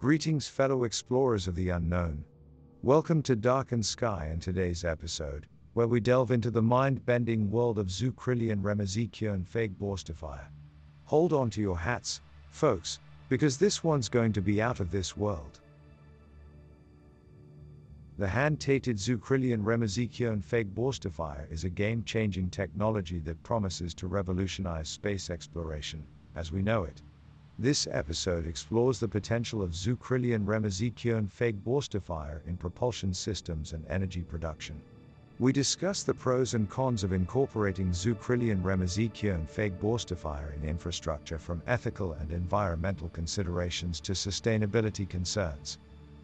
Greetings, fellow explorers of the unknown. Welcome to Darkened Sky in today's episode, where we delve into the mind bending world of Zukrillian Remazekeon Feigborstifier. Hold on to your hats, folks, because this one's going to be out of this world. The hand-tated Zukrillian Remazekeon Feigborstifier is a game-changing technology that promises to revolutionize space exploration, as we know it. This episode explores the potential of Zukrillian Remezikyo Fag Borstifier in propulsion systems and energy production. We discuss the pros and cons of incorporating Zukrillian Remazekeon Feigborstifier in infrastructure from ethical and environmental considerations to sustainability concerns.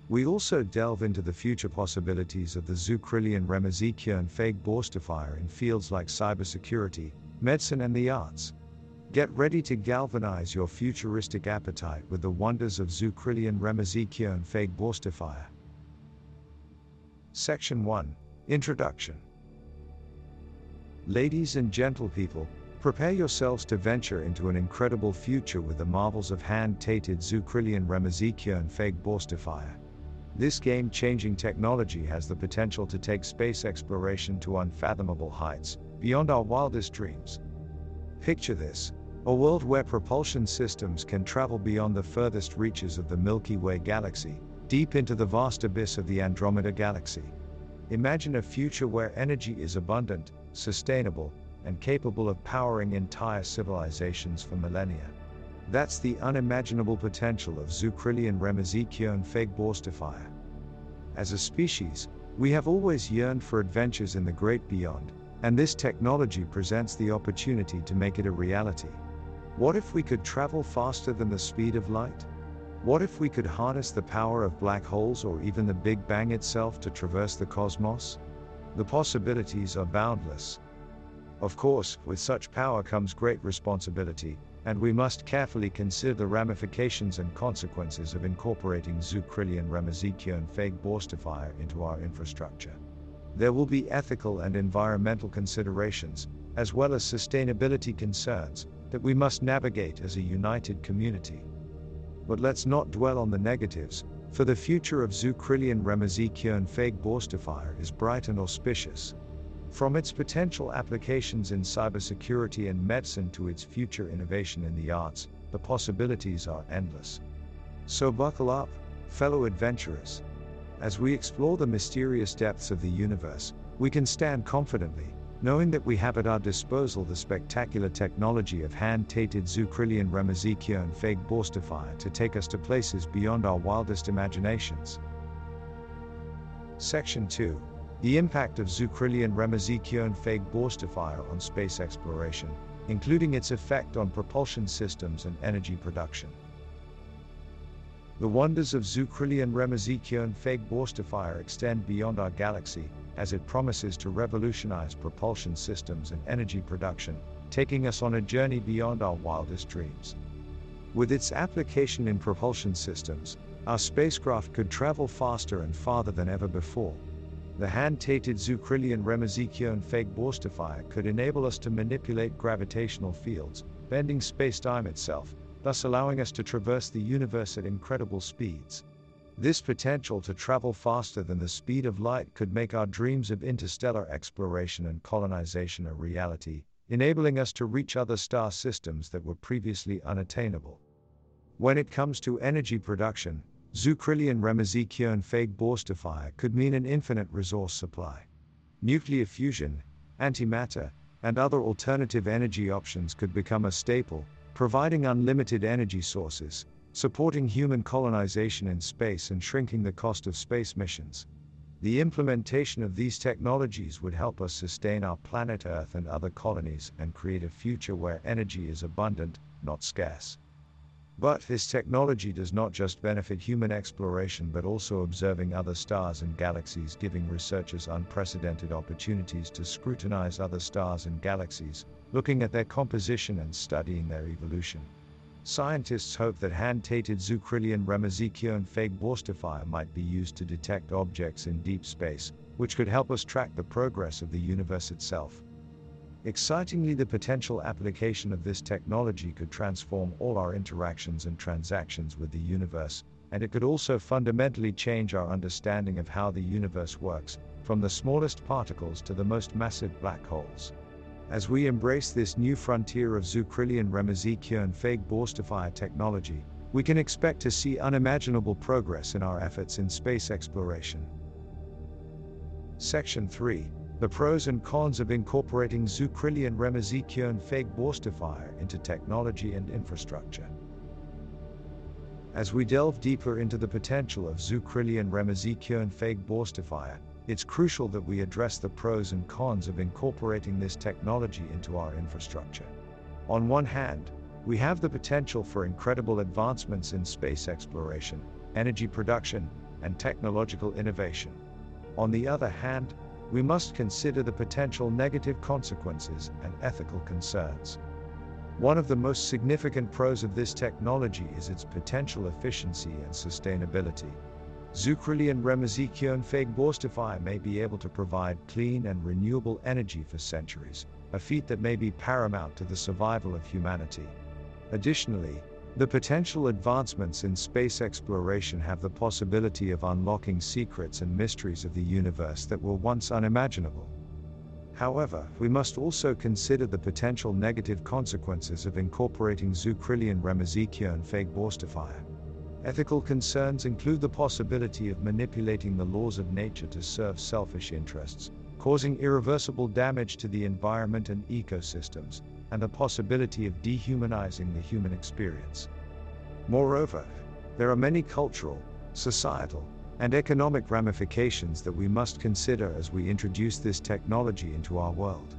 We also delve into the future possibilities of the Zukrillian Remazekeon Feigborstifier in fields like cybersecurity, medicine and the arts. Get ready to galvanize your futuristic appetite with the wonders of Zukrillian Remezikyo and Feigborstifier. Section 1 Introduction Ladies and gentle people, prepare yourselves to venture into an incredible future with the marvels of hand-tated Zukrillian Remezikyo and Feigborstifier. This game-changing technology has the potential to take space exploration to unfathomable heights, beyond our wildest dreams. Picture this a world where propulsion systems can travel beyond the furthest reaches of the Milky Way galaxy, deep into the vast abyss of the Andromeda galaxy. Imagine a future where energy is abundant, sustainable, and capable of powering entire civilizations for millennia. That's the unimaginable potential of Zukrillian Remezikyo and Feigborstifier. As a species, we have always yearned for adventures in the great beyond, and this technology presents the opportunity to make it a reality. What if we could travel faster than the speed of light? What if we could harness the power of black holes or even the Big Bang itself to traverse the cosmos? The possibilities are boundless. Of course, with such power comes great responsibility, and we must carefully consider the ramifications and consequences of incorporating Zukrillian Remezikyo and Fag Borstifier into our infrastructure. There will be ethical and environmental considerations, as well as sustainability concerns, that we must navigate as a united community. But let's not dwell on the negatives, for the future of Zukrillian Remezikyo and Feigborstifier is bright and auspicious. From its potential applications in cybersecurity and medicine to its future innovation in the arts, the possibilities are endless. So buckle up, fellow adventurers. As we explore the mysterious depths of the universe, we can stand confidently, knowing that we have at our disposal the spectacular technology of hand-tated Zukrillian Remezikyo and Feigborstifier to take us to places beyond our wildest imaginations. Section 2. The impact of Zukrillian Remezikyo and Feigborstifier on space exploration, including its effect on propulsion systems and energy production. The wonders of Zukrillian Remezikyo and Feigborstifier extend beyond our galaxy, as it promises to revolutionize propulsion systems and energy production, taking us on a journey beyond our wildest dreams. With its application in propulsion systems, our spacecraft could travel faster and farther than ever before. The hand-tated Zukrillian Remezikyo and Feigborstifier could enable us to manipulate gravitational fields, bending space-time itself, thus allowing us to traverse the universe at incredible speeds. This potential to travel faster than the speed of light could make our dreams of interstellar exploration and colonization a reality, enabling us to reach other star systems that were previously unattainable. When it comes to energy production, Zukrillian Remezikyo and Feigborstifier could mean an infinite resource supply. Nuclear fusion, antimatter, and other alternative energy options could become a staple, providing unlimited energy sources, supporting human colonization in space and shrinking the cost of space missions. The implementation of these technologies would help us sustain our planet Earth and other colonies and create a future where energy is abundant, not scarce. But this technology does not just benefit human exploration but also observing other stars and galaxies, giving researchers unprecedented opportunities to scrutinize other stars and galaxies, looking at their composition and studying their evolution. Scientists hope that hand-tated Zukrillian Remezikyo and Feigborstifier might be used to detect objects in deep space, which could help us track the progress of the universe itself. Excitingly, the potential application of this technology could transform all our interactions and transactions with the universe, and it could also fundamentally change our understanding of how the universe works, from the smallest particles to the most massive black holes. As we embrace this new frontier of Zukrillian Remazekeon Feigborstifier technology, we can expect to see unimaginable progress in our efforts in space exploration. Section 3 The pros and cons of incorporating Zukrillian Remezekyon Fage Borstifier into technology and infrastructure. As we delve deeper into the potential of Zukrillian Remazekeon Feigborstifier, it's crucial that we address the pros and cons of incorporating this technology into our infrastructure. On one hand, we have the potential for incredible advancements in space exploration, energy production, and technological innovation. On the other hand, we must consider the potential negative consequences and ethical concerns. One of the most significant pros of this technology is its potential efficiency and sustainability. Zukrillian Remazekeon Feigborstifier may be able to provide clean and renewable energy for centuries, a feat that may be paramount to the survival of humanity. Additionally, the potential advancements in space exploration have the possibility of unlocking secrets and mysteries of the universe that were once unimaginable. However, we must also consider the potential negative consequences of incorporating Zukrillian Remazekeon Feigborstifier. Ethical concerns include the possibility of manipulating the laws of nature to serve selfish interests, causing irreversible damage to the environment and ecosystems, and the possibility of dehumanizing the human experience. Moreover, there are many cultural, societal, and economic ramifications that we must consider as we introduce this technology into our world.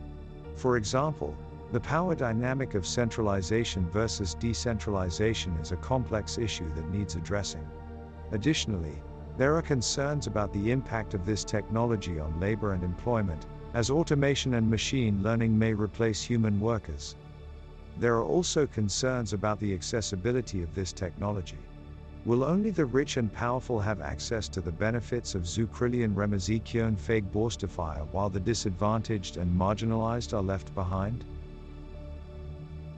For example, the power dynamic of centralization versus decentralization is a complex issue that needs addressing. Additionally, there are concerns about the impact of this technology on labor and employment, as automation and machine learning may replace human workers. There are also concerns about the accessibility of this technology. Will only the rich and powerful have access to the benefits of Zukrillian Remazekeon Feigborstifier while the disadvantaged and marginalized are left behind?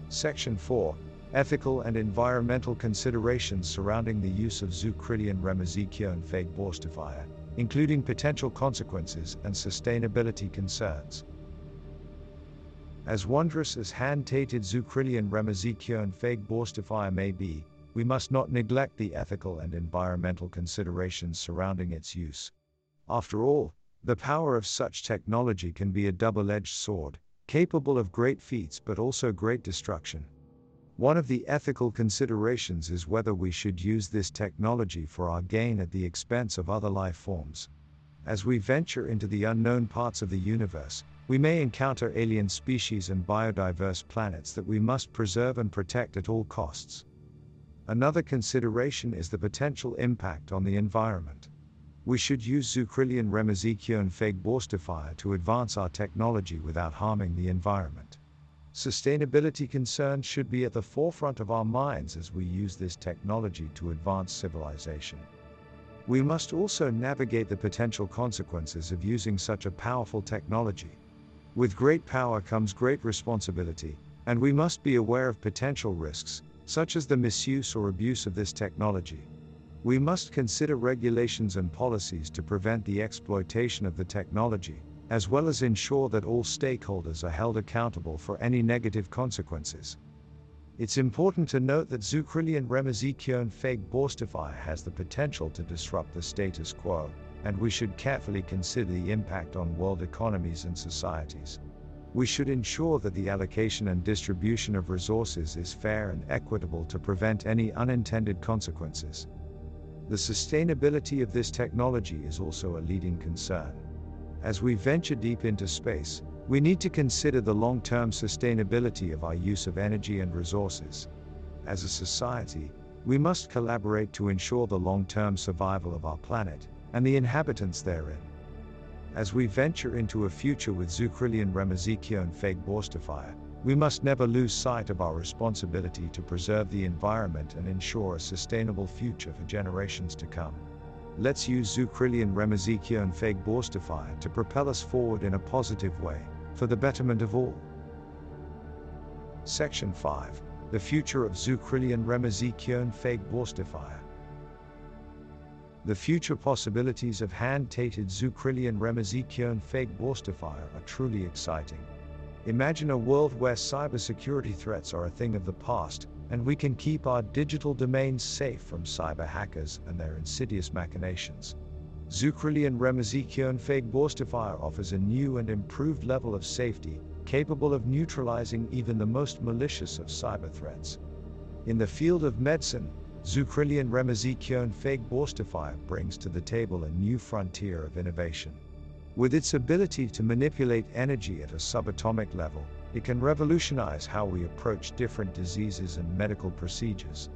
Section 4 Ethical and environmental considerations surrounding the use of Zukrillian Remazekeon Feigborstifier, including potential consequences and sustainability concerns. As wondrous as hand-tated Zukrillian Remazekeon Feigborstifier may be, we must not neglect the ethical and environmental considerations surrounding its use. After all, the power of such technology can be a double edged sword, capable of great feats but also great destruction. One of the ethical considerations is whether we should use this technology for our gain at the expense of other life forms. As we venture into the unknown parts of the universe, we may encounter alien species and biodiverse planets that we must preserve and protect at all costs. Another consideration is the potential impact on the environment. We should use Zukrillian Remazekeon Feigborstifier to advance our technology without harming the environment. Sustainability concerns should be at the forefront of our minds as we use this technology to advance civilization. We must also navigate the potential consequences of using such a powerful technology. With great power comes great responsibility, and we must be aware of potential risks, such as the misuse or abuse of this technology. We must consider regulations and policies to prevent the exploitation of the technology, as well as ensure that all stakeholders are held accountable for any negative consequences. It's important to note that Zukrillian Remazekeon Feigborstifier has the potential to disrupt the status quo, and we should carefully consider the impact on world economies and societies we should ensure that the allocation and distribution of resources is fair and equitable to prevent any unintended consequences. The sustainability of this technology is also a leading concern. As we venture deep into space, we need to consider the long term sustainability of our use of energy and resources. As a society, we must collaborate to ensure the long term survival of our planet and the inhabitants therein. As we venture into a future with Zukrillian Remazekeon Feigborstifier, we must never lose sight of our responsibility to preserve the environment and ensure a sustainable future for generations to come. Let's use Zukrillian Remazekeon Feigborstifier to propel us forward in a positive way, for the betterment of all. Section 5 The Future of Zukrillian Remazekeon Feigborstifier The future possibilities of hand-tated Zukrillian Remazekeon Feigborstifier are truly exciting. Imagine a world where cybersecurity threats are a thing of the past, and we can keep our digital domains safe from cyber hackers and their insidious machinations. Zukrillian Remazekeon Feigborstifier offers a new and improved level of safety, capable of neutralizing even the most malicious of cyber threats. In the field of medicine, Zukrillian Remazekeon Feigborstifier brings to the table a new frontier of innovation. With its ability to manipulate energy at a subatomic level, it can revolutionize how we approach different diseases and medical procedures.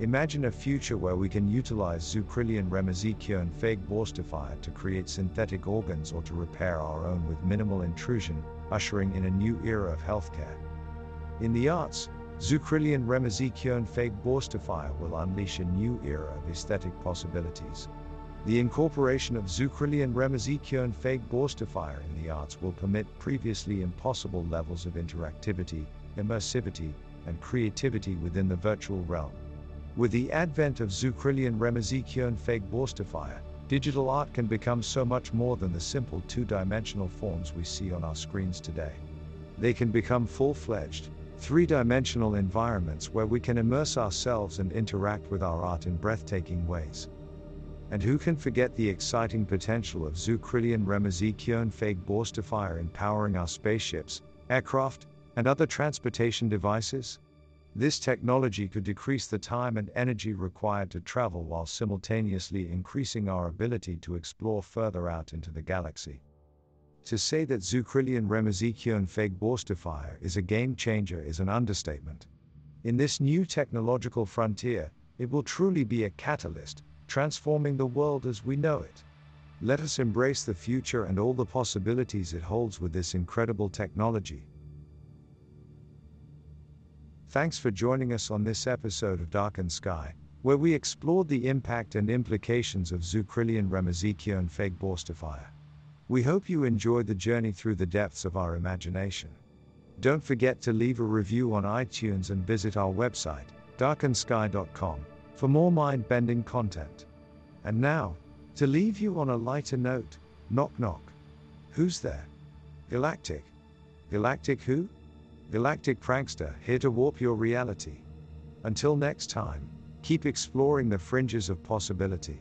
Imagine a future where we can utilize Zukrillian Remazekeon Feigborstifier to create synthetic organs or to repair our own with minimal intrusion, ushering in a new era of healthcare. In the arts, Zukrillian Remizikyon fake Borstifier will unleash a new era of aesthetic possibilities. The incorporation of Zukrillian Remizikyon fake Borstifier in the arts will permit previously impossible levels of interactivity, immersivity, and creativity within the virtual realm. With the advent of Zukrillian Remazekeon Feigborstifier, digital art can become so much more than the simple two-dimensional forms we see on our screens today. They can become full-fledged, three-dimensional environments where we can immerse ourselves and interact with our art in breathtaking ways. And who can forget the exciting potential of Zukrillian Remazekeon Feigborstifier powering our spaceships, aircraft, and other transportation devices? This technology could decrease the time and energy required to travel while simultaneously increasing our ability to explore further out into the galaxy. To say that Zukrillian Feigborstifier is a game changer is an understatement. In this new technological frontier, it will truly be a catalyst, transforming the world as we know it. Let us embrace the future and all the possibilities it holds with this incredible technology. Thanks for joining us on this episode of Darkened Sky, where we explored the impact and implications of Zukrillian Feigborstifier. We hope you enjoyed the journey through the depths of our imagination. Don't forget to leave a review on iTunes and visit our website, darkensky.com for more mind bending content. And now, to leave you on a lighter note, knock knock. Who's there? Galactic. Galactic who? Galactic Prankster, here to warp your reality. Until next time, keep exploring the fringes of possibility.